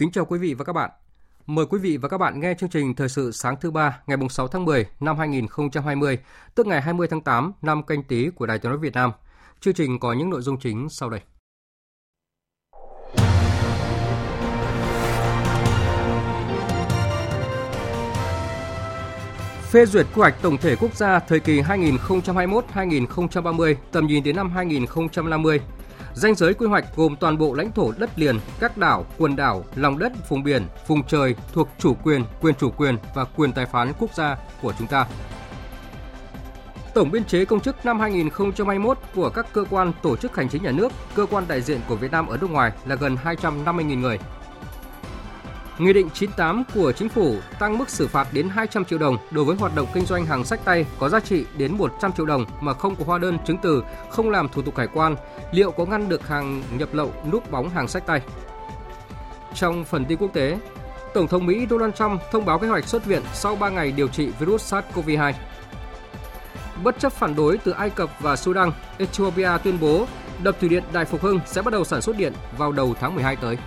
Kính chào quý vị và các bạn. Mời quý vị và các bạn nghe chương trình Thời sự sáng thứ ba ngày 6 tháng 10 năm 2020, tức ngày 20 tháng 8 năm canh tí của Đài Tiếng nói Việt Nam. Chương trình có những nội dung chính sau đây. Phê duyệt quy hoạch tổng thể quốc gia thời kỳ 2021-2030, tầm nhìn đến năm 2050 Danh giới quy hoạch gồm toàn bộ lãnh thổ đất liền, các đảo, quần đảo, lòng đất, vùng biển, vùng trời thuộc chủ quyền, quyền chủ quyền và quyền tài phán quốc gia của chúng ta. Tổng biên chế công chức năm 2021 của các cơ quan tổ chức hành chính nhà nước, cơ quan đại diện của Việt Nam ở nước ngoài là gần 250.000 người. Nghị định 98 của Chính phủ tăng mức xử phạt đến 200 triệu đồng đối với hoạt động kinh doanh hàng sách tay có giá trị đến 100 triệu đồng mà không có hóa đơn chứng từ, không làm thủ tục hải quan, liệu có ngăn được hàng nhập lậu núp bóng hàng sách tay? Trong phần tin quốc tế, Tổng thống Mỹ Donald Trump thông báo kế hoạch xuất viện sau 3 ngày điều trị virus SARS-CoV-2. Bất chấp phản đối từ Ai Cập và Sudan, Ethiopia tuyên bố đập thủy điện Đại Phục Hưng sẽ bắt đầu sản xuất điện vào đầu tháng 12 tới.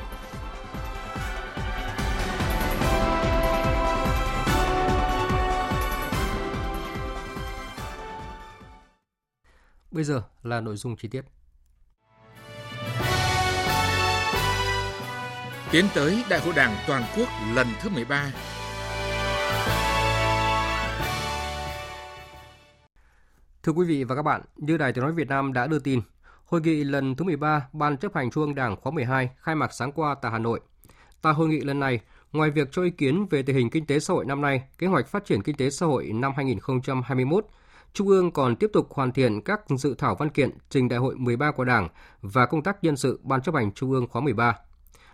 Bây giờ là nội dung chi tiết. Tiến tới Đại hội Đảng toàn quốc lần thứ 13. Thưa quý vị và các bạn, như Đài Tiếng nói Việt Nam đã đưa tin, hội nghị lần thứ 13 Ban chấp hành Trung ương Đảng khóa 12 khai mạc sáng qua tại Hà Nội. Tại hội nghị lần này, ngoài việc cho ý kiến về tình hình kinh tế xã hội năm nay, kế hoạch phát triển kinh tế xã hội năm 2021, Trung ương còn tiếp tục hoàn thiện các dự thảo văn kiện trình Đại hội 13 của Đảng và công tác nhân sự Ban chấp hành Trung ương khóa 13.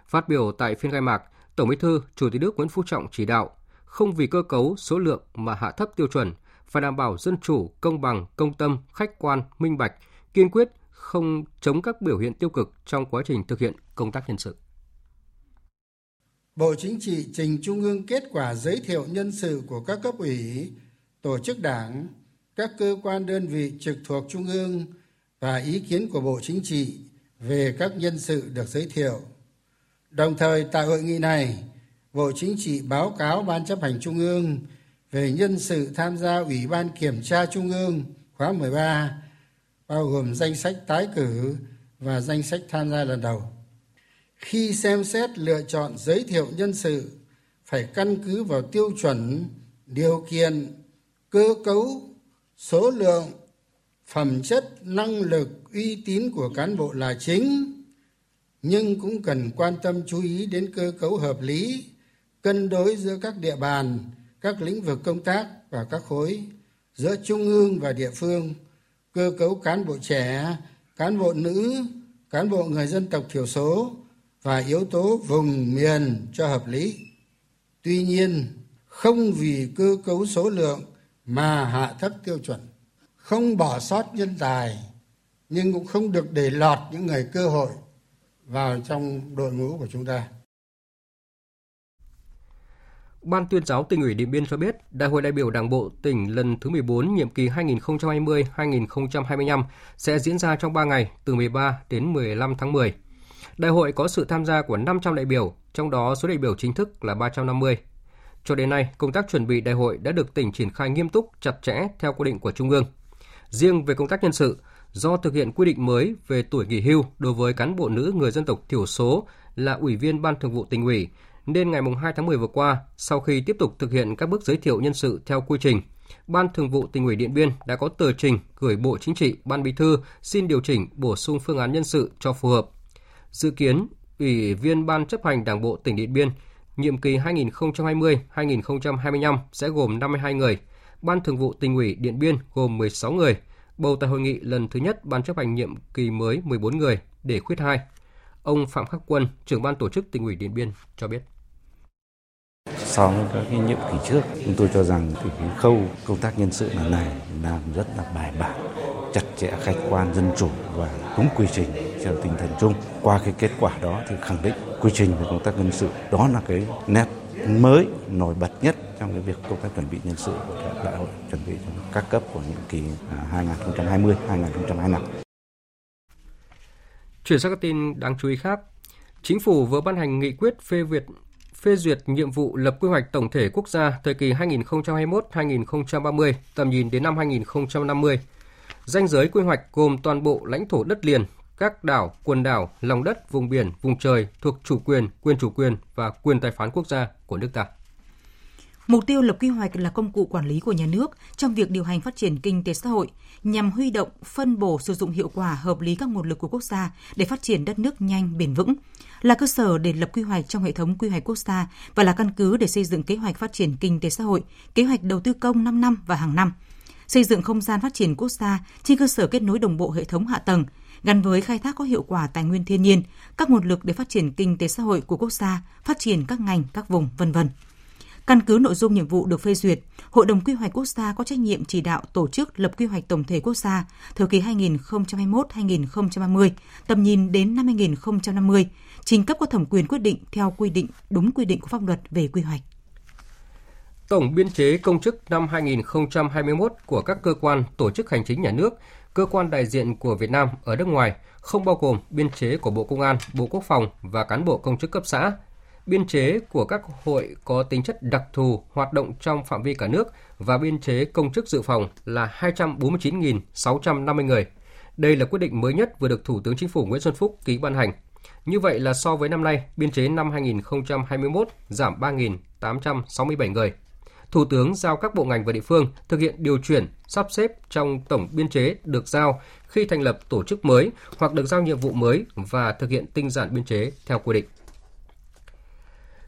Phát biểu tại phiên khai mạc, Tổng Bí thư, Chủ tịch nước Nguyễn Phú Trọng chỉ đạo không vì cơ cấu, số lượng mà hạ thấp tiêu chuẩn, phải đảm bảo dân chủ, công bằng, công tâm, khách quan, minh bạch, kiên quyết không chống các biểu hiện tiêu cực trong quá trình thực hiện công tác nhân sự. Bộ Chính trị trình Trung ương kết quả giới thiệu nhân sự của các cấp ủy, tổ chức đảng, các cơ quan đơn vị trực thuộc trung ương và ý kiến của bộ chính trị về các nhân sự được giới thiệu. Đồng thời, tại hội nghị này, bộ chính trị báo cáo ban chấp hành trung ương về nhân sự tham gia ủy ban kiểm tra trung ương khóa 13 bao gồm danh sách tái cử và danh sách tham gia lần đầu. Khi xem xét lựa chọn giới thiệu nhân sự, phải căn cứ vào tiêu chuẩn, điều kiện, cơ cấu số lượng, phẩm chất, năng lực, uy tín của cán bộ là chính, nhưng cũng cần quan tâm chú ý đến cơ cấu hợp lý, cân đối giữa các địa bàn, các lĩnh vực công tác và các khối, giữa trung ương và địa phương, cơ cấu cán bộ trẻ, cán bộ nữ, cán bộ người dân tộc thiểu số và yếu tố vùng miền cho hợp lý. Tuy nhiên, không vì cơ cấu số lượng mà hạ thấp tiêu chuẩn không bỏ sót nhân tài nhưng cũng không được để lọt những người cơ hội vào trong đội ngũ của chúng ta Ban tuyên giáo tỉnh ủy Điện Biên cho biết, Đại hội đại biểu Đảng bộ tỉnh lần thứ 14 nhiệm kỳ 2020-2025 sẽ diễn ra trong 3 ngày từ 13 đến 15 tháng 10. Đại hội có sự tham gia của 500 đại biểu, trong đó số đại biểu chính thức là 350. Cho đến nay, công tác chuẩn bị đại hội đã được tỉnh triển khai nghiêm túc, chặt chẽ theo quy định của Trung ương. Riêng về công tác nhân sự, do thực hiện quy định mới về tuổi nghỉ hưu đối với cán bộ nữ người dân tộc thiểu số là ủy viên Ban Thường vụ tỉnh ủy, nên ngày 2 tháng 10 vừa qua, sau khi tiếp tục thực hiện các bước giới thiệu nhân sự theo quy trình, Ban Thường vụ tỉnh ủy Điện Biên đã có tờ trình gửi Bộ Chính trị, Ban Bí thư xin điều chỉnh bổ sung phương án nhân sự cho phù hợp. Dự kiến, Ủy viên Ban chấp hành Đảng bộ tỉnh Điện Biên nhiệm kỳ 2020-2025 sẽ gồm 52 người. Ban Thường vụ tỉnh ủy Điện Biên gồm 16 người. Bầu tại hội nghị lần thứ nhất Ban chấp hành nhiệm kỳ mới 14 người để khuyết hai. Ông Phạm Khắc Quân, trưởng ban tổ chức tỉnh ủy Điện Biên cho biết. So với các cái nhiệm kỳ trước, chúng tôi cho rằng thì cái khâu công tác nhân sự lần này làm rất là bài bản, chặt chẽ, khách quan, dân chủ và đúng quy trình theo tinh thần chung. Qua cái kết quả đó thì khẳng định quy trình về công tác nhân sự đó là cái nét mới nổi bật nhất trong cái việc công tác chuẩn bị nhân sự của đại hội chuẩn bị cho các cấp của nhiệm kỳ à, 2020-2025. Chuyển sang các tin đáng chú ý khác, Chính phủ vừa ban hành nghị quyết phê duyệt phê duyệt nhiệm vụ lập quy hoạch tổng thể quốc gia thời kỳ 2021-2030, tầm nhìn đến năm 2050. Danh giới quy hoạch gồm toàn bộ lãnh thổ đất liền, các đảo, quần đảo, lòng đất, vùng biển, vùng trời thuộc chủ quyền, quyền chủ quyền và quyền tài phán quốc gia của nước ta. Mục tiêu lập quy hoạch là công cụ quản lý của nhà nước trong việc điều hành phát triển kinh tế xã hội nhằm huy động, phân bổ sử dụng hiệu quả hợp lý các nguồn lực của quốc gia để phát triển đất nước nhanh, bền vững, là cơ sở để lập quy hoạch trong hệ thống quy hoạch quốc gia và là căn cứ để xây dựng kế hoạch phát triển kinh tế xã hội, kế hoạch đầu tư công 5 năm và hàng năm. Xây dựng không gian phát triển quốc gia trên cơ sở kết nối đồng bộ hệ thống hạ tầng, gắn với khai thác có hiệu quả tài nguyên thiên nhiên, các nguồn lực để phát triển kinh tế xã hội của quốc gia, phát triển các ngành, các vùng, vân vân. Căn cứ nội dung nhiệm vụ được phê duyệt, Hội đồng Quy hoạch Quốc gia có trách nhiệm chỉ đạo tổ chức lập quy hoạch tổng thể quốc gia thời kỳ 2021-2030, tầm nhìn đến năm 2050, trình cấp có thẩm quyền quyết định theo quy định đúng quy định của pháp luật về quy hoạch. Tổng biên chế công chức năm 2021 của các cơ quan tổ chức hành chính nhà nước, cơ quan đại diện của Việt Nam ở nước ngoài không bao gồm biên chế của Bộ Công an, Bộ Quốc phòng và cán bộ công chức cấp xã, biên chế của các hội có tính chất đặc thù hoạt động trong phạm vi cả nước và biên chế công chức dự phòng là 249.650 người. Đây là quyết định mới nhất vừa được Thủ tướng Chính phủ Nguyễn Xuân Phúc ký ban hành. Như vậy là so với năm nay, biên chế năm 2021 giảm 3.867 người. Thủ tướng giao các bộ ngành và địa phương thực hiện điều chuyển, sắp xếp trong tổng biên chế được giao khi thành lập tổ chức mới hoặc được giao nhiệm vụ mới và thực hiện tinh giản biên chế theo quy định.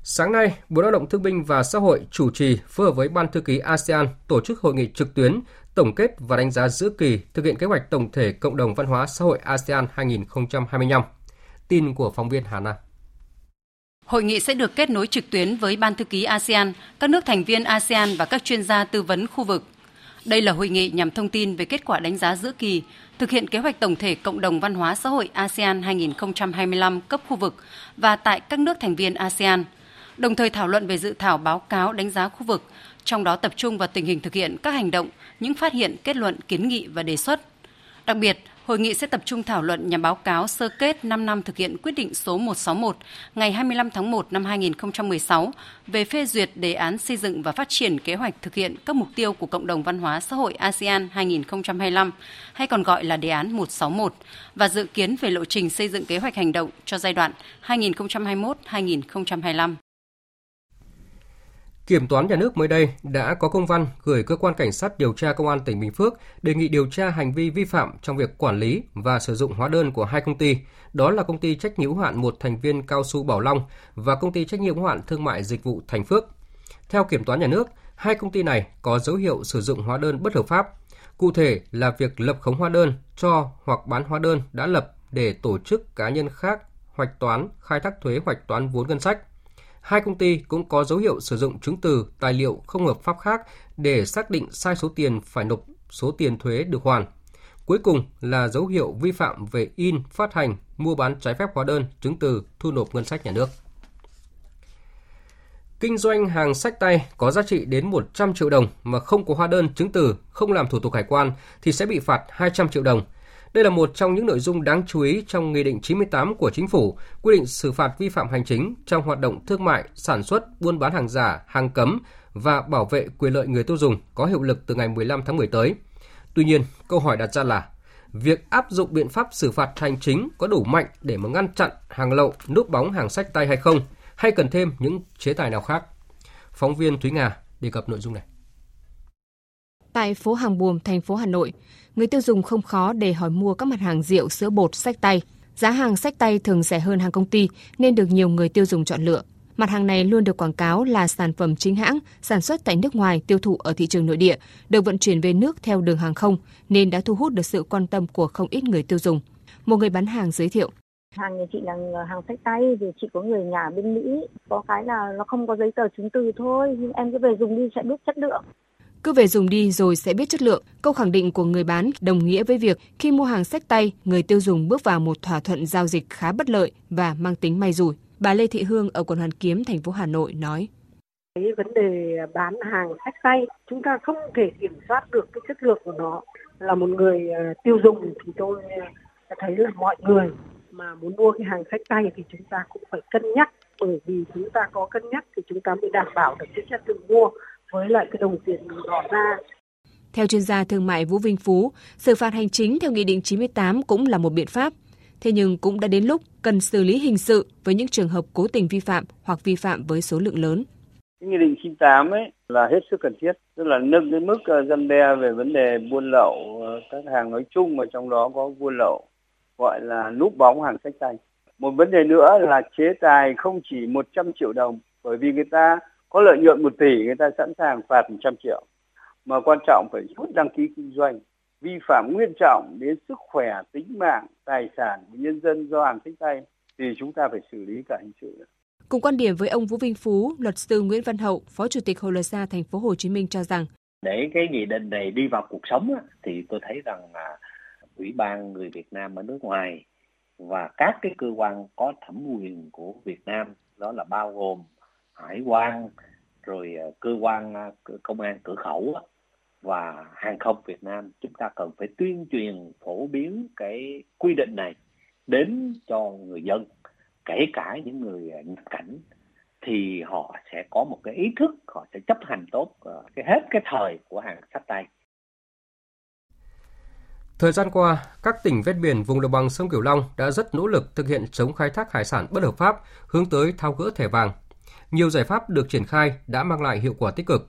Sáng nay, Bộ Lao động Thương binh và Xã hội chủ trì phối hợp với Ban thư ký ASEAN tổ chức hội nghị trực tuyến tổng kết và đánh giá giữa kỳ thực hiện kế hoạch tổng thể cộng đồng văn hóa xã hội ASEAN 2025. Tin của phóng viên Hà Nam. Hội nghị sẽ được kết nối trực tuyến với Ban thư ký ASEAN, các nước thành viên ASEAN và các chuyên gia tư vấn khu vực. Đây là hội nghị nhằm thông tin về kết quả đánh giá giữa kỳ, thực hiện kế hoạch tổng thể cộng đồng văn hóa xã hội ASEAN 2025 cấp khu vực và tại các nước thành viên ASEAN – đồng thời thảo luận về dự thảo báo cáo đánh giá khu vực, trong đó tập trung vào tình hình thực hiện các hành động, những phát hiện, kết luận, kiến nghị và đề xuất. Đặc biệt, hội nghị sẽ tập trung thảo luận nhằm báo cáo sơ kết 5 năm thực hiện quyết định số 161 ngày 25 tháng 1 năm 2016 về phê duyệt đề án xây dựng và phát triển kế hoạch thực hiện các mục tiêu của cộng đồng văn hóa xã hội ASEAN 2025 hay còn gọi là đề án 161 và dự kiến về lộ trình xây dựng kế hoạch hành động cho giai đoạn 2021-2025. Kiểm toán nhà nước mới đây đã có công văn gửi cơ quan cảnh sát điều tra công an tỉnh Bình Phước đề nghị điều tra hành vi vi phạm trong việc quản lý và sử dụng hóa đơn của hai công ty, đó là công ty trách nhiệm hữu hạn một thành viên cao su Bảo Long và công ty trách nhiệm hữu hạn thương mại dịch vụ Thành Phước. Theo kiểm toán nhà nước, hai công ty này có dấu hiệu sử dụng hóa đơn bất hợp pháp. Cụ thể là việc lập khống hóa đơn cho hoặc bán hóa đơn đã lập để tổ chức cá nhân khác hoạch toán, khai thác thuế hoạch toán vốn ngân sách hai công ty cũng có dấu hiệu sử dụng chứng từ, tài liệu không hợp pháp khác để xác định sai số tiền phải nộp số tiền thuế được hoàn. Cuối cùng là dấu hiệu vi phạm về in, phát hành, mua bán trái phép hóa đơn, chứng từ, thu nộp ngân sách nhà nước. Kinh doanh hàng sách tay có giá trị đến 100 triệu đồng mà không có hóa đơn chứng từ, không làm thủ tục hải quan thì sẽ bị phạt 200 triệu đồng – đây là một trong những nội dung đáng chú ý trong Nghị định 98 của Chính phủ quy định xử phạt vi phạm hành chính trong hoạt động thương mại, sản xuất, buôn bán hàng giả, hàng cấm và bảo vệ quyền lợi người tiêu dùng có hiệu lực từ ngày 15 tháng 10 tới. Tuy nhiên, câu hỏi đặt ra là việc áp dụng biện pháp xử phạt hành chính có đủ mạnh để mà ngăn chặn hàng lậu, núp bóng hàng sách tay hay không, hay cần thêm những chế tài nào khác? Phóng viên Thúy Nga đề cập nội dung này. Tại phố Hàng Buồm, thành phố Hà Nội, người tiêu dùng không khó để hỏi mua các mặt hàng rượu, sữa bột, sách tay. Giá hàng sách tay thường rẻ hơn hàng công ty nên được nhiều người tiêu dùng chọn lựa. Mặt hàng này luôn được quảng cáo là sản phẩm chính hãng, sản xuất tại nước ngoài, tiêu thụ ở thị trường nội địa, được vận chuyển về nước theo đường hàng không nên đã thu hút được sự quan tâm của không ít người tiêu dùng. Một người bán hàng giới thiệu. Hàng nhà chị là hàng sách tay vì chị có người nhà bên Mỹ, có cái là nó không có giấy tờ chứng từ thôi, nhưng em cứ về dùng đi sẽ biết chất lượng. Cứ về dùng đi rồi sẽ biết chất lượng. Câu khẳng định của người bán đồng nghĩa với việc khi mua hàng sách tay, người tiêu dùng bước vào một thỏa thuận giao dịch khá bất lợi và mang tính may rủi. Bà Lê Thị Hương ở quận Hoàn Kiếm, thành phố Hà Nội nói. Cái vấn đề bán hàng sách tay, chúng ta không thể kiểm soát được cái chất lượng của nó. Là một người ờ, tiêu dùng thì tôi ờ, thấy là mọi người mà muốn mua cái hàng sách tay thì chúng ta cũng phải cân nhắc bởi vì chúng ta có cân nhắc thì chúng ta mới đảm bảo được cái chất lượng mua với lại cái đồng tiền mình bỏ ra. Theo chuyên gia thương mại Vũ Vinh Phú, xử phạt hành chính theo Nghị định 98 cũng là một biện pháp. Thế nhưng cũng đã đến lúc cần xử lý hình sự với những trường hợp cố tình vi phạm hoặc vi phạm với số lượng lớn. Nghị định 98 ấy là hết sức cần thiết, tức là nâng cái mức ờ, răn đe về vấn đề buôn lậu ờ, các hàng nói chung mà trong đó có buôn lậu gọi là núp bóng hàng sách tay. Một vấn đề nữa là chế tài không chỉ 100 triệu đồng bởi vì người ta có lợi nhuận 1 tỷ người ta sẵn sàng phạt 100 triệu. Mà quan trọng phải rút đăng ký kinh doanh vi phạm nghiêm trọng đến sức khỏe, tính mạng, tài sản của nhân dân do hàng sách tay thì chúng ta phải xử lý cả hình sự. Cùng quan điểm với ông Vũ Vinh Phú, luật sư Nguyễn Văn Hậu, Phó Chủ tịch Hội luật gia thành phố Hồ Chí Minh cho rằng để cái nghị định này đi vào cuộc sống thì tôi thấy rằng là ủy ban người Việt Nam ở nước ngoài và các cái cơ quan có thẩm quyền của Việt Nam đó là bao gồm hải quan rồi ờ, cơ quan ờ, công an cửa khẩu và hàng không Việt Nam chúng ta cần phải tuyên truyền phổ biến cái quy định này đến cho người dân kể cả những người ờ, nhập cảnh thì họ sẽ có một cái ý thức họ sẽ chấp hành tốt cái hết cái thời của hàng sách tay Thời gian qua, các tỉnh ven biển vùng đồng bằng sông Cửu Long đã rất nỗ lực thực hiện chống khai thác hải sản bất hợp pháp, hướng tới thao gỡ thẻ vàng. Nhiều giải pháp được triển khai đã mang lại hiệu quả tích cực.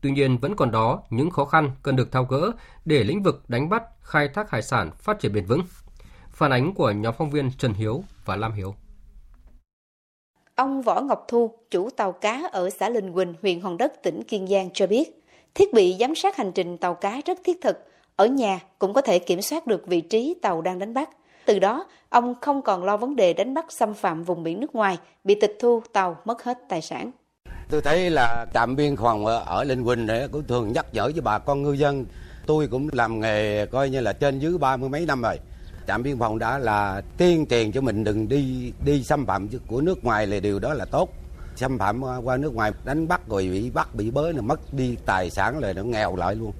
Tuy nhiên vẫn còn đó những khó khăn cần được thao gỡ để lĩnh vực đánh bắt, khai thác hải sản phát triển bền vững. Phản ánh của nhóm phóng viên Trần Hiếu và Lam Hiếu. Ông Võ Ngọc Thu, chủ tàu cá ở xã Linh Quỳnh, huyện Hòn Đất, tỉnh Kiên Giang cho biết, thiết bị giám sát hành trình tàu cá rất thiết thực. Ở nhà cũng có thể kiểm soát được vị trí tàu đang đánh bắt. Từ đó, ông không còn lo vấn đề đánh bắt xâm phạm vùng biển nước ngoài, bị tịch thu tàu mất hết tài sản. Tôi thấy là trạm biên phòng ở Linh Quỳnh này cũng thường nhắc nhở với bà con ngư dân. Tôi cũng làm nghề coi như là trên dưới ba mươi mấy năm rồi. Trạm biên phòng đã là tiên tiền cho mình đừng đi đi xâm phạm của nước ngoài là điều đó là tốt. Xâm phạm qua nước ngoài đánh bắt rồi bị bắt bị bới là mất đi tài sản rồi nó nghèo lại luôn.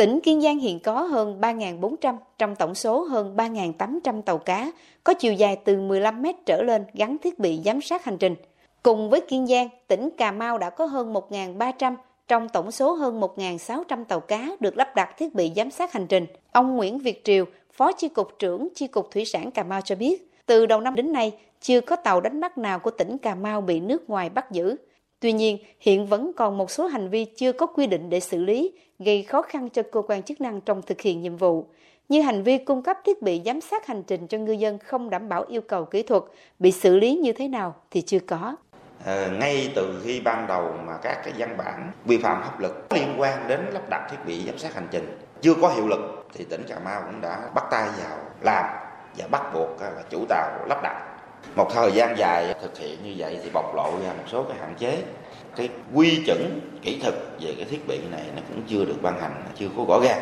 Tỉnh Kiên Giang hiện có hơn 3.400 trong tổng số hơn 3.800 tàu cá có chiều dài từ 15 mét trở lên gắn thiết bị giám sát hành trình. Cùng với Kiên Giang, tỉnh Cà Mau đã có hơn 1.300 trong tổng số hơn 1.600 tàu cá được lắp đặt thiết bị giám sát hành trình. Ông Nguyễn Việt Triều, Phó Chi cục trưởng Chi cục Thủy sản Cà Mau cho biết, từ đầu năm đến nay, chưa có tàu đánh bắt nào của tỉnh Cà Mau bị nước ngoài bắt giữ. Tuy nhiên, hiện vẫn còn một số hành vi chưa có quy định để xử lý, gây khó khăn cho cơ quan chức năng trong thực hiện nhiệm vụ, như hành vi cung cấp thiết bị giám sát hành trình cho ngư dân không đảm bảo yêu cầu kỹ thuật, bị xử lý như thế nào thì chưa có. À, ngay từ khi ban đầu mà các cái văn bản vi phạm pháp luật liên quan đến lắp đặt thiết bị giám sát hành trình chưa có hiệu lực thì tỉnh Cà Mau cũng đã bắt tay vào làm và bắt buộc là chủ tàu lắp đặt một thời gian dài thực hiện như vậy thì bộc lộ ra một số cái hạn chế. Cái quy chuẩn kỹ thuật về cái thiết bị này nó cũng chưa được ban hành, chưa có rõ ràng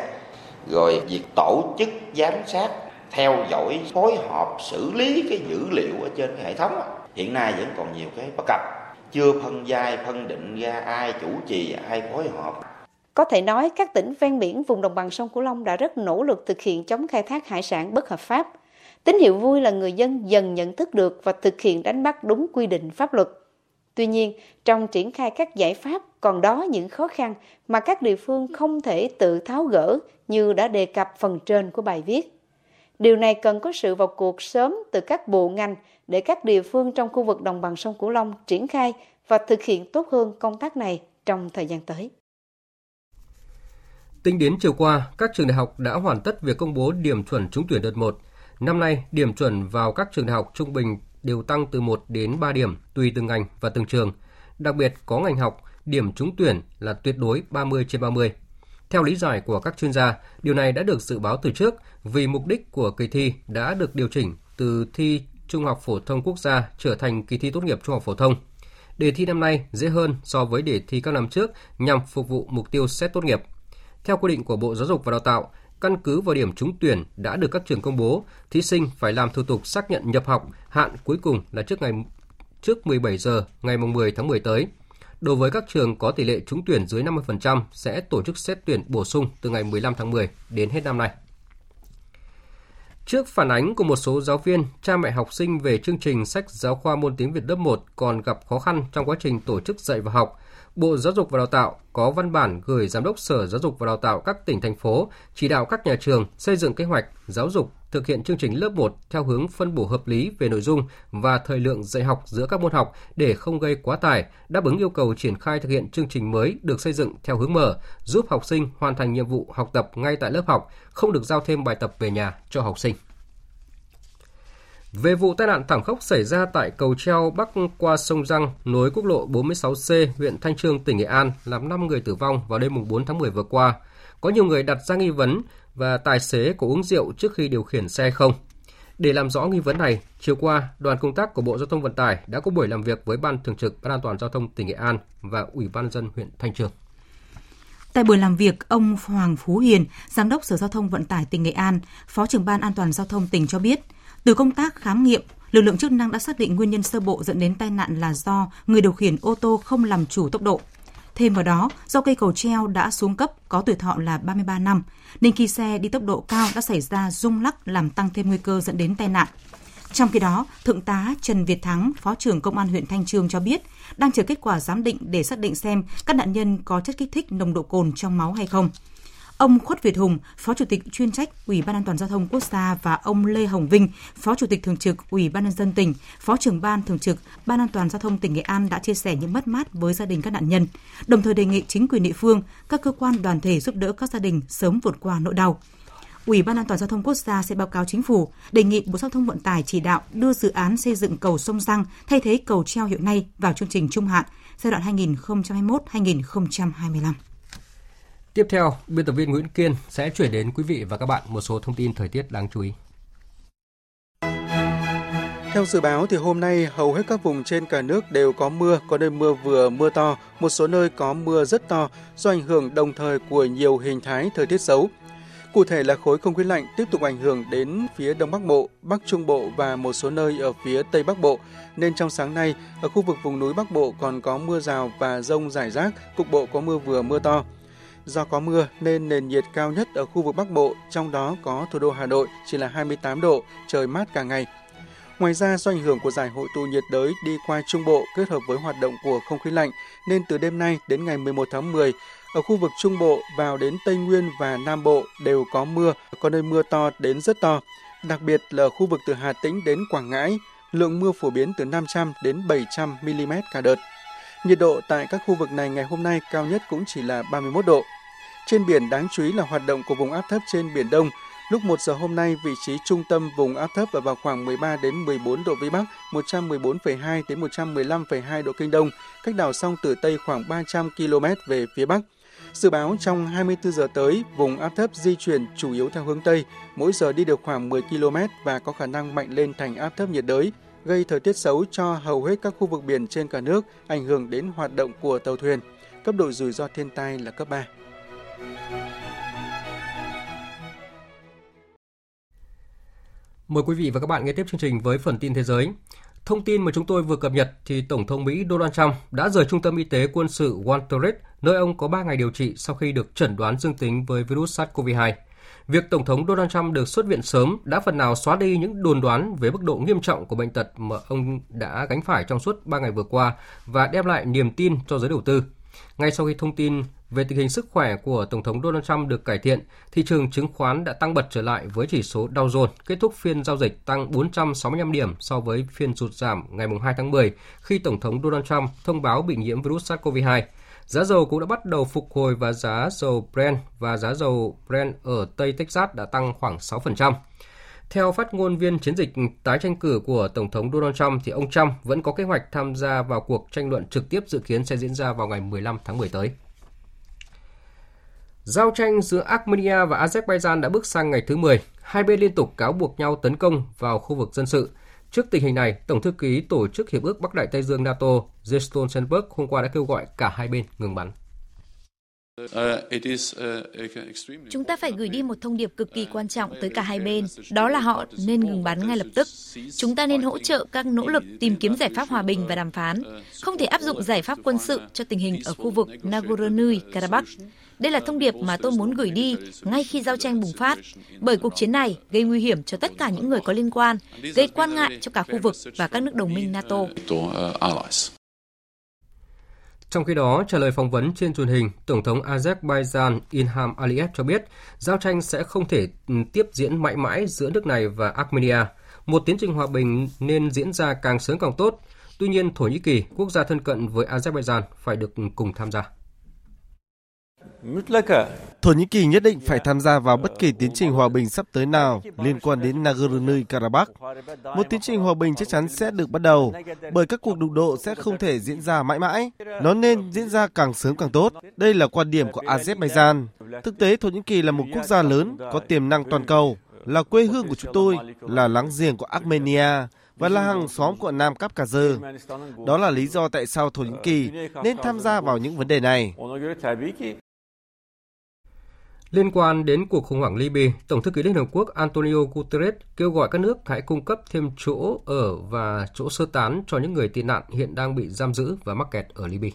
rồi việc tổ chức giám sát, theo dõi, phối hợp, xử lý cái dữ liệu ở trên cái hệ thống hiện nay vẫn còn nhiều cái bất cập. Chưa phân giai phân định ra ai chủ trì, ai phối hợp. Có thể nói các tỉnh ven biển vùng đồng bằng sông Cửu Long đã rất nỗ lực thực hiện chống khai thác hải sản bất hợp pháp. Tín hiệu vui là người dân dần nhận thức được và thực hiện đánh bắt đúng quy định pháp luật. Tuy nhiên, trong triển khai các giải pháp còn đó những khó khăn mà các địa phương không thể tự tháo gỡ như đã đề cập phần trên của bài viết. Điều này cần có sự vào cuộc sớm từ các bộ ngành để các địa phương trong khu vực đồng bằng sông Cửu Long triển khai và thực hiện tốt hơn công tác này trong thời gian tới. Tính đến chiều qua, các trường đại học đã hoàn tất việc công bố điểm chuẩn trúng tuyển đợt 1. Năm nay, điểm chuẩn vào các trường đại học trung bình đều tăng từ 1 đến 3 điểm tùy từng ngành và từng trường. Đặc biệt có ngành học, điểm trúng tuyển là tuyệt đối 30 trên 30. Theo lý giải của các chuyên gia, điều này đã được dự báo từ trước vì mục đích của kỳ thi đã được điều chỉnh từ thi Trung học phổ thông quốc gia trở thành kỳ thi tốt nghiệp trung học phổ thông. Đề thi năm nay dễ hơn so với đề thi các năm trước nhằm phục vụ mục tiêu xét tốt nghiệp. Theo quy định của Bộ Giáo dục và Đào tạo, căn cứ vào điểm trúng tuyển đã được các trường công bố, thí sinh phải làm thủ tục xác nhận nhập học, hạn cuối cùng là trước ngày trước 17 giờ ngày 10 tháng 10 tới. Đối với các trường có tỷ lệ trúng tuyển dưới 50% sẽ tổ chức xét tuyển bổ sung từ ngày 15 tháng 10 đến hết năm nay. Trước phản ánh của một số giáo viên, cha mẹ học sinh về chương trình sách giáo khoa môn tiếng Việt lớp 1 còn gặp khó khăn trong quá trình tổ chức dạy và học, Bộ Giáo dục và Đào tạo có văn bản gửi Giám đốc Sở Giáo dục và Đào tạo các tỉnh, thành phố chỉ đạo các nhà trường xây dựng kế hoạch giáo dục thực hiện chương trình lớp 1 theo hướng phân bổ hợp lý về nội dung và thời lượng dạy học giữa các môn học để không gây quá tải, đáp ứng yêu cầu triển khai thực hiện chương trình mới được xây dựng theo hướng mở, giúp học sinh hoàn thành nhiệm vụ học tập ngay tại lớp học, không được giao thêm bài tập về nhà cho học sinh. Về vụ tai nạn thảm khốc xảy ra tại cầu treo bắc qua sông Răng, nối quốc lộ 46C, huyện Thanh Trương, tỉnh Nghệ An, làm 5 người tử vong vào đêm 4 tháng 10 vừa qua, có nhiều người đặt ra nghi vấn và tài xế có uống rượu trước khi điều khiển xe không. Để làm rõ nghi vấn này, chiều qua, đoàn công tác của Bộ Giao thông Vận tải đã có buổi làm việc với Ban Thường trực Ban An toàn Giao thông tỉnh Nghệ An và Ủy ban dân huyện Thanh Trương. Tại buổi làm việc, ông Hoàng Phú Hiền, Giám đốc Sở Giao thông Vận tải tỉnh Nghệ An, Phó trưởng Ban An toàn Giao thông tỉnh cho biết, từ công tác khám nghiệm, lực lượng chức năng đã xác định nguyên nhân sơ bộ dẫn đến tai nạn là do người điều khiển ô tô không làm chủ tốc độ. Thêm vào đó, do cây cầu treo đã xuống cấp có tuổi thọ là 33 năm, nên khi xe đi tốc độ cao đã xảy ra rung lắc làm tăng thêm nguy cơ dẫn đến tai nạn. Trong khi đó, Thượng tá Trần Việt Thắng, Phó trưởng Công an huyện Thanh Trương cho biết, đang chờ kết quả giám định để xác định xem các nạn nhân có chất kích thích nồng độ cồn trong máu hay không. Ông Khuất Việt Hùng, Phó Chủ tịch chuyên trách Ủy ban An toàn giao thông quốc gia và ông Lê Hồng Vinh, Phó Chủ tịch thường trực Ủy ban nhân dân tỉnh, Phó trưởng ban thường trực Ban An toàn giao thông tỉnh Nghệ An đã chia sẻ những mất mát với gia đình các nạn nhân, đồng thời đề nghị chính quyền địa phương, các cơ quan đoàn thể giúp đỡ các gia đình sớm vượt qua nỗi đau. Ủy ban An toàn giao thông quốc gia sẽ báo cáo chính phủ, đề nghị Bộ Giao thông Vận tải chỉ đạo đưa dự án xây dựng cầu sông Răng thay thế cầu treo hiện nay vào chương trình trung hạn giai đoạn 2021-2025. Tiếp theo, biên tập viên Nguyễn Kiên sẽ chuyển đến quý vị và các bạn một số thông tin thời tiết đáng chú ý. Theo dự báo thì hôm nay hầu hết các vùng trên cả nước đều có mưa, có nơi mưa vừa, mưa to, một số nơi có mưa rất to do ảnh hưởng đồng thời của nhiều hình thái thời tiết xấu. Cụ thể là khối không khí lạnh tiếp tục ảnh hưởng đến phía Đông Bắc Bộ, Bắc Trung Bộ và một số nơi ở phía Tây Bắc Bộ, nên trong sáng nay ở khu vực vùng núi Bắc Bộ còn có mưa rào và rông rải rác, cục bộ có mưa vừa mưa to. Do có mưa nên nền nhiệt cao nhất ở khu vực Bắc Bộ, trong đó có thủ đô Hà Nội chỉ là 28 độ, trời mát cả ngày. Ngoài ra, do ảnh hưởng của giải hội tụ nhiệt đới đi qua Trung Bộ kết hợp với hoạt động của không khí lạnh, nên từ đêm nay đến ngày 11 tháng 10, ở khu vực Trung Bộ vào đến Tây Nguyên và Nam Bộ đều có mưa, có nơi mưa to đến rất to. Đặc biệt là khu vực từ Hà Tĩnh đến Quảng Ngãi, lượng mưa phổ biến từ 500 đến 700 mm cả đợt. Nhiệt độ tại các khu vực này ngày hôm nay cao nhất cũng chỉ là 31 độ. Trên biển đáng chú ý là hoạt động của vùng áp thấp trên Biển Đông. Lúc 1 giờ hôm nay, vị trí trung tâm vùng áp thấp ở vào khoảng 13 đến 14 độ Vĩ Bắc, 114,2 đến 115,2 độ Kinh Đông, cách đảo song Tử Tây khoảng 300 km về phía Bắc. Dự báo trong 24 giờ tới, vùng áp thấp di chuyển chủ yếu theo hướng Tây, mỗi giờ đi được khoảng 10 km và có khả năng mạnh lên thành áp thấp nhiệt đới, gây thời tiết xấu cho hầu hết các khu vực biển trên cả nước, ảnh hưởng đến hoạt động của tàu thuyền. Cấp độ rủi ro thiên tai là cấp 3. Mời quý vị và các bạn nghe tiếp chương trình với phần tin thế giới. Thông tin mà chúng tôi vừa cập nhật thì Tổng thống Mỹ Donald Trump đã rời trung tâm y tế quân sự Walter Reed, nơi ông có 3 ngày điều trị sau khi được chẩn đoán dương tính với virus SARS-CoV-2. Việc Tổng thống Donald Trump được xuất viện sớm đã phần nào xóa đi những đồn đoán về mức độ nghiêm trọng của bệnh tật mà ông đã gánh phải trong suốt 3 ngày vừa qua và đem lại niềm tin cho giới đầu tư. Ngay sau khi thông tin về tình hình sức khỏe của Tổng thống Donald Trump được cải thiện, thị trường chứng khoán đã tăng bật trở lại với chỉ số Dow Jones kết thúc phiên giao dịch tăng 465 điểm so với phiên sụt giảm ngày 2 tháng 10 khi Tổng thống Donald Trump thông báo bị nhiễm virus SARS-CoV-2. Giá dầu cũng đã bắt đầu phục hồi và giá dầu Brent và giá dầu Brent ở Tây Texas đã tăng khoảng 6%. Theo phát ngôn viên chiến dịch tái tranh cử của Tổng thống Donald Trump, thì ông Trump vẫn có kế hoạch tham gia vào cuộc tranh luận trực tiếp dự kiến sẽ diễn ra vào ngày 15 tháng 10 tới. Giao tranh giữa Armenia và Azerbaijan đã bước sang ngày thứ 10. Hai bên liên tục cáo buộc nhau tấn công vào khu vực dân sự. Trước tình hình này, Tổng thư ký Tổ chức Hiệp ước Bắc Đại Tây Dương NATO Jens Stoltenberg hôm qua đã kêu gọi cả hai bên ngừng bắn. Chúng ta phải gửi đi một thông điệp cực kỳ quan trọng tới cả hai bên, đó là họ nên ngừng bắn ngay lập tức. Chúng ta nên hỗ trợ các nỗ lực tìm kiếm giải pháp hòa bình và đàm phán, không thể áp dụng giải pháp quân sự cho tình hình ở khu vực Nagorno-Karabakh. Đây là thông điệp mà tôi muốn gửi đi ngay khi giao tranh bùng phát, bởi cuộc chiến này gây nguy hiểm cho tất cả những người có liên quan, gây quan ngại cho cả khu vực và các nước đồng minh NATO. Trong khi đó, trả lời phỏng vấn trên truyền hình, Tổng thống Azerbaijan Ilham Aliyev cho biết giao tranh sẽ không thể ừ, tiếp diễn mãi mãi giữa nước này và Armenia. Một tiến trình hòa bình nên diễn ra càng sớm càng tốt. Tuy nhiên, Thổ Nhĩ Kỳ, quốc gia thân cận với Azerbaijan, phải được cùng tham gia. Thổ Nhĩ Kỳ nhất định phải tham gia vào bất kỳ tiến trình hòa bình sắp tới nào liên quan đến Nagorno-Karabakh. Một tiến trình hòa bình chắc chắn sẽ được bắt đầu, bởi các cuộc đụng độ sẽ không thể diễn ra mãi mãi. Nó nên diễn ra càng sớm càng tốt. Đây là quan điểm của Azerbaijan. Thực tế, Thổ Nhĩ Kỳ là một quốc gia lớn, có tiềm năng toàn cầu, là quê hương của chúng tôi, là láng giềng của Armenia, và là hàng xóm của Nam Cáp-ca-dơ. Đó là lý do tại sao Thổ Nhĩ Kỳ nên tham gia vào những vấn đề này. Liên quan đến cuộc khủng hoảng Libya, Tổng thư ký Liên Hợp Quốc Antonio Guterres kêu gọi các nước hãy cung cấp thêm chỗ ở và chỗ sơ tán cho những người tị nạn hiện đang bị giam giữ và mắc kẹt ở Libya.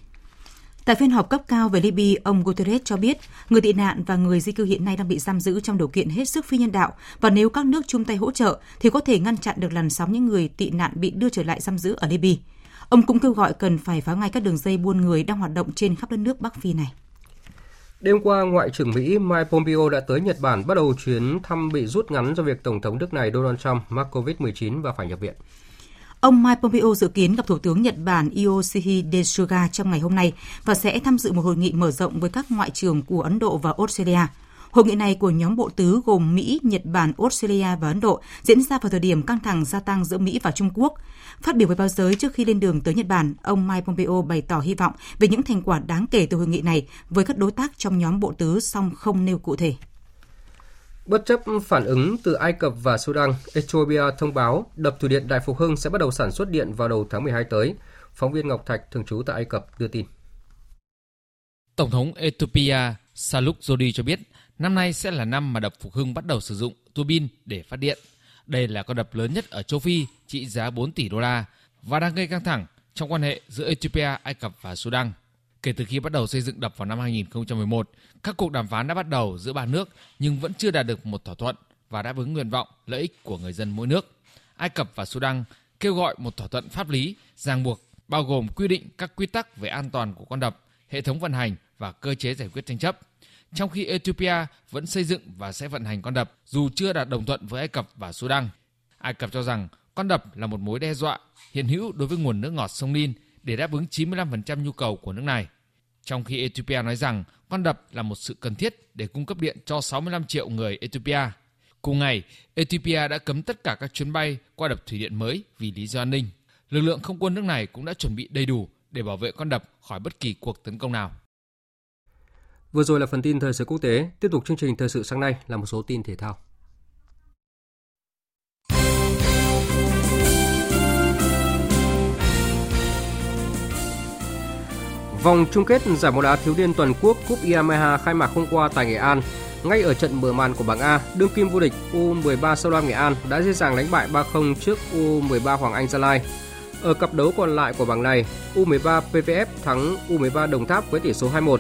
Tại phiên họp cấp cao về Libya, ông Guterres cho biết người tị nạn và người di cư hiện nay đang bị giam giữ trong điều kiện hết sức phi nhân đạo và nếu các nước chung tay hỗ trợ thì có thể ngăn chặn được làn sóng những người tị nạn bị đưa trở lại giam giữ ở Libya. Ông cũng kêu gọi cần phải phá ngay các đường dây buôn người đang hoạt động trên khắp đất nước Bắc Phi này. Đêm qua, Ngoại trưởng Mỹ Mike Pompeo đã tới Nhật Bản bắt đầu chuyến thăm bị rút ngắn do việc Tổng thống nước này Donald Trump mắc COVID-19 và phải nhập viện. Ông Mike Pompeo dự kiến gặp Thủ tướng Nhật Bản Yoshihide Suga trong ngày hôm nay và sẽ tham dự một hội nghị mở rộng với các ngoại trưởng của Ấn Độ và Australia. Hội nghị này của nhóm bộ tứ gồm Mỹ, Nhật Bản, Australia và Ấn Độ diễn ra vào thời điểm căng thẳng gia tăng giữa Mỹ và Trung Quốc. Phát biểu với báo giới trước khi lên đường tới Nhật Bản, ông Mike Pompeo bày tỏ hy vọng về những thành quả đáng kể từ hội nghị này với các đối tác trong nhóm bộ tứ song không nêu cụ thể. Bất chấp phản ứng từ Ai Cập và Sudan, Ethiopia thông báo đập thủy điện Đại Phục Hưng sẽ bắt đầu sản xuất điện vào đầu tháng 12 tới. Phóng viên Ngọc Thạch thường trú tại Ai Cập đưa tin. Tổng thống Ethiopia Saluk Zodi cho biết năm nay sẽ là năm mà đập Phục Hưng bắt đầu sử dụng tua bin để phát điện. Đây là con đập lớn nhất ở châu Phi, trị giá 4 tỷ đô la và đang gây căng thẳng trong quan hệ giữa Ethiopia, Ai Cập và Sudan. Kể từ khi bắt đầu xây dựng đập vào năm 2011, các cuộc đàm phán đã bắt đầu giữa ba nước nhưng vẫn chưa đạt được một thỏa thuận và đáp ứng nguyện vọng, lợi ích của người dân mỗi nước. Ai Cập và Sudan kêu gọi một thỏa thuận pháp lý ràng buộc bao gồm quy định các quy tắc về an toàn của con đập, hệ thống vận hành và cơ chế giải quyết tranh chấp. Trong khi Ethiopia vẫn xây dựng và sẽ vận hành con đập dù chưa đạt đồng thuận với Ai Cập và Sudan. Ai Cập cho rằng con đập là một mối đe dọa hiện hữu đối với nguồn nước ngọt sông Nin để đáp ứng 95% nhu cầu của nước này. Trong khi Ethiopia nói rằng con đập là một sự cần thiết để cung cấp điện cho 65 triệu người Ethiopia. Cùng ngày, Ethiopia đã cấm tất cả các chuyến bay qua đập thủy điện mới vì lý do an ninh. Lực lượng không quân nước này cũng đã chuẩn bị đầy đủ để bảo vệ con đập khỏi bất kỳ cuộc tấn công nào. Vừa rồi là phần tin thời sự quốc tế, tiếp tục chương trình thời sự sáng nay là một số tin thể thao. Vòng chung kết giải bóng đá thiếu niên toàn quốc Cúp Yamaha khai mạc hôm qua tại Nghệ An. Ngay ở trận mở màn của bảng A, đương kim vô địch U13 Sao Lam Nghệ An đã dễ dàng đánh bại 3-0 trước U13 Hoàng Anh Gia Lai. Ở cặp đấu còn lại của bảng này, U13 PVF thắng U13 Đồng Tháp với tỷ số 2-1.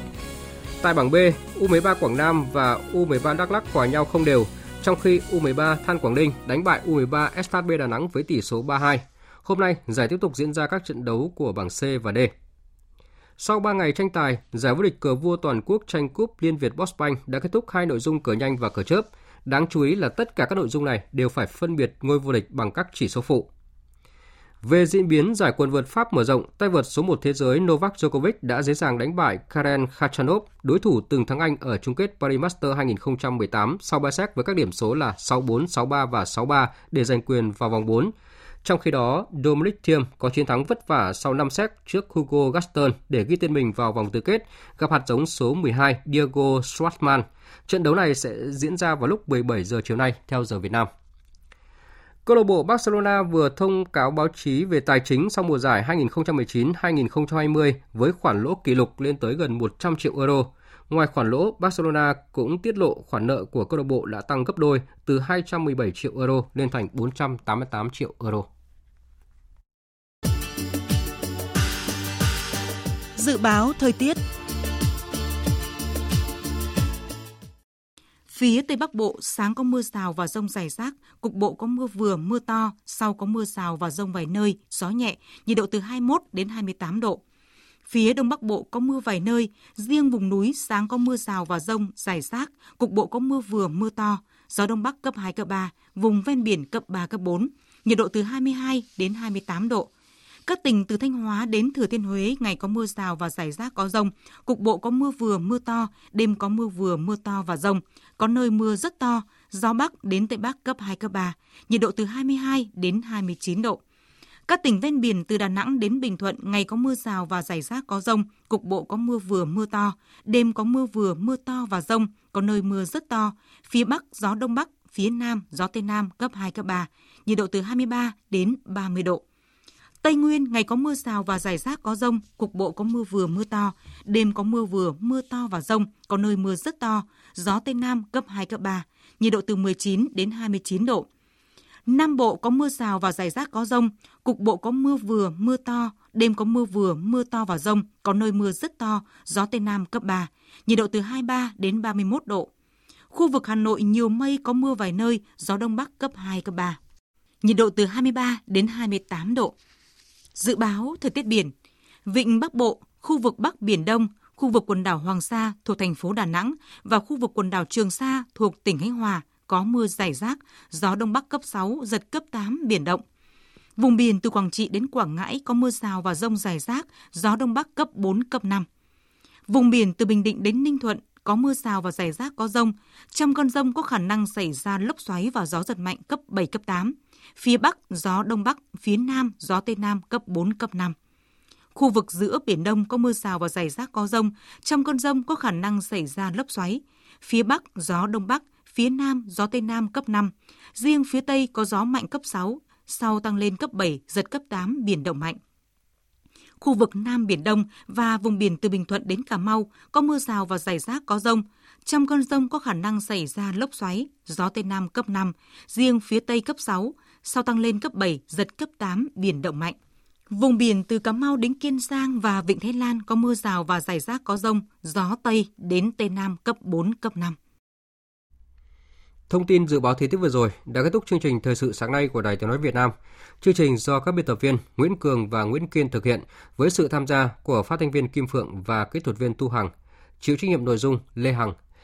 Tại bảng B, U13 Quảng Nam và U13 Đắk Lắk hòa nhau không đều, trong khi U13 Than Quảng Ninh đánh bại U13 SHB Đà Nẵng với tỷ số 3-2. Hôm nay, giải tiếp tục diễn ra các trận đấu của bảng C và D. Sau 3 ngày tranh tài, giải vô địch cờ vua toàn quốc tranh cúp Liên Việt Bossbank đã kết thúc hai nội dung cờ nhanh và cờ chớp. Đáng chú ý là tất cả các nội dung này đều phải phân biệt ngôi vô địch bằng các chỉ số phụ. Về diễn biến giải quần vợt Pháp mở rộng, tay vợt số 1 thế giới Novak Djokovic đã dễ dàng đánh bại Karen Khachanov, đối thủ từng thắng Anh ở chung kết Paris Masters 2018 sau 3 set với các điểm số là 6-4, 6-3 và 6-3 để giành quyền vào vòng 4. Trong khi đó, Dominic Thiem có chiến thắng vất vả sau 5 set trước Hugo Gaston để ghi tên mình vào vòng tứ kết, gặp hạt giống số 12 Diego Schwartzman. Trận đấu này sẽ diễn ra vào lúc 17 giờ chiều nay theo giờ Việt Nam. Câu lạc bộ Barcelona vừa thông cáo báo chí về tài chính sau mùa giải 2019-2020 với khoản lỗ kỷ lục lên tới gần 100 triệu euro. Ngoài khoản lỗ, Barcelona cũng tiết lộ khoản nợ của câu lạc bộ đã tăng gấp đôi từ 217 triệu euro lên thành 488 triệu euro. Dự báo thời tiết Phía Tây Bắc Bộ, sáng có mưa rào và rông rải rác, cục bộ có mưa vừa, mưa to, sau có mưa rào và rông vài nơi, gió nhẹ, nhiệt độ từ 21 đến 28 độ. Phía Đông Bắc Bộ có mưa vài nơi, riêng vùng núi sáng có mưa rào và rông, rải rác, cục bộ có mưa vừa, mưa to, gió Đông Bắc cấp 2, cấp 3, vùng ven biển cấp 3, cấp 4, nhiệt độ từ 22 đến 28 độ. Các tỉnh từ Thanh Hóa đến Thừa Thiên Huế ngày có mưa rào và rải rác có rông, cục bộ có mưa vừa mưa to, đêm có mưa vừa mưa to và rông, có nơi mưa rất to, gió bắc đến tây bắc cấp 2 cấp 3, nhiệt độ từ 22 đến 29 độ. Các tỉnh ven biển từ Đà Nẵng đến Bình Thuận ngày có mưa rào và rải rác có rông, cục bộ có mưa vừa mưa to, đêm có mưa vừa mưa to và rông, có nơi mưa rất to. Phía Bắc gió Đông Bắc, phía Nam gió Tây Nam cấp 2, cấp 3, nhiệt độ từ 23 đến 30 độ. Tây Nguyên ngày có mưa rào và rải rác có rông, cục bộ có mưa vừa mưa to, đêm có mưa vừa mưa to và rông, có nơi mưa rất to, gió Tây Nam cấp 2, cấp 3, nhiệt độ từ 19 đến 29 độ. Nam Bộ có mưa rào và rải rác có rông, cục bộ có mưa vừa, mưa to, đêm có mưa vừa, mưa to và rông, có nơi mưa rất to, gió Tây Nam cấp 3, nhiệt độ từ 23 đến 31 độ. Khu vực Hà Nội nhiều mây có mưa vài nơi, gió Đông Bắc cấp 2, cấp 3. Nhiệt độ từ 23 đến 28 độ. Dự báo thời tiết biển, vịnh Bắc Bộ, khu vực Bắc Biển Đông, khu vực quần đảo Hoàng Sa thuộc thành phố Đà Nẵng và khu vực quần đảo Trường Sa thuộc tỉnh Khánh Hòa có mưa rải rác, gió Đông Bắc cấp 6, giật cấp 8, biển động. Vùng biển từ Quảng Trị đến Quảng Ngãi có mưa rào và rông rải rác, gió Đông Bắc cấp 4, cấp 5. Vùng biển từ Bình Định đến Ninh Thuận có mưa rào và rải rác có rông. Trong cơn rông có khả năng xảy ra lốc xoáy và gió giật mạnh cấp 7, cấp 8. Phía Bắc, gió Đông Bắc, phía Nam, gió Tây Nam cấp 4, cấp 5. Khu vực giữa Biển Đông có mưa rào và rải rác có rông. Trong cơn rông có khả năng xảy ra lốc xoáy. Phía Bắc, gió Đông Bắc, phía Nam, gió Tây Nam cấp 5. Riêng phía Tây có gió mạnh cấp 6, sau tăng lên cấp 7, giật cấp 8, biển động mạnh. Khu vực Nam Biển Đông và vùng biển từ Bình Thuận đến Cà Mau có mưa rào và rải rác có rông. Trong cơn rông có khả năng xảy ra lốc xoáy, gió Tây Nam cấp 5, riêng phía Tây cấp 6, sau tăng lên cấp 7, giật cấp 8, biển động mạnh. Vùng biển từ Cà Mau đến Kiên Giang và Vịnh Thái Lan có mưa rào và rải rác có rông, gió Tây đến Tây Nam cấp 4, cấp 5. Thông tin dự báo thời tiết vừa rồi đã kết thúc chương trình thời sự sáng nay của Đài Tiếng nói Việt Nam. Chương trình do các biên tập viên Nguyễn Cường và Nguyễn Kiên thực hiện với sự tham gia của phát thanh viên Kim Phượng và kỹ thuật viên Tu Hằng. Chịu trách nhiệm nội dung Lê Hằng.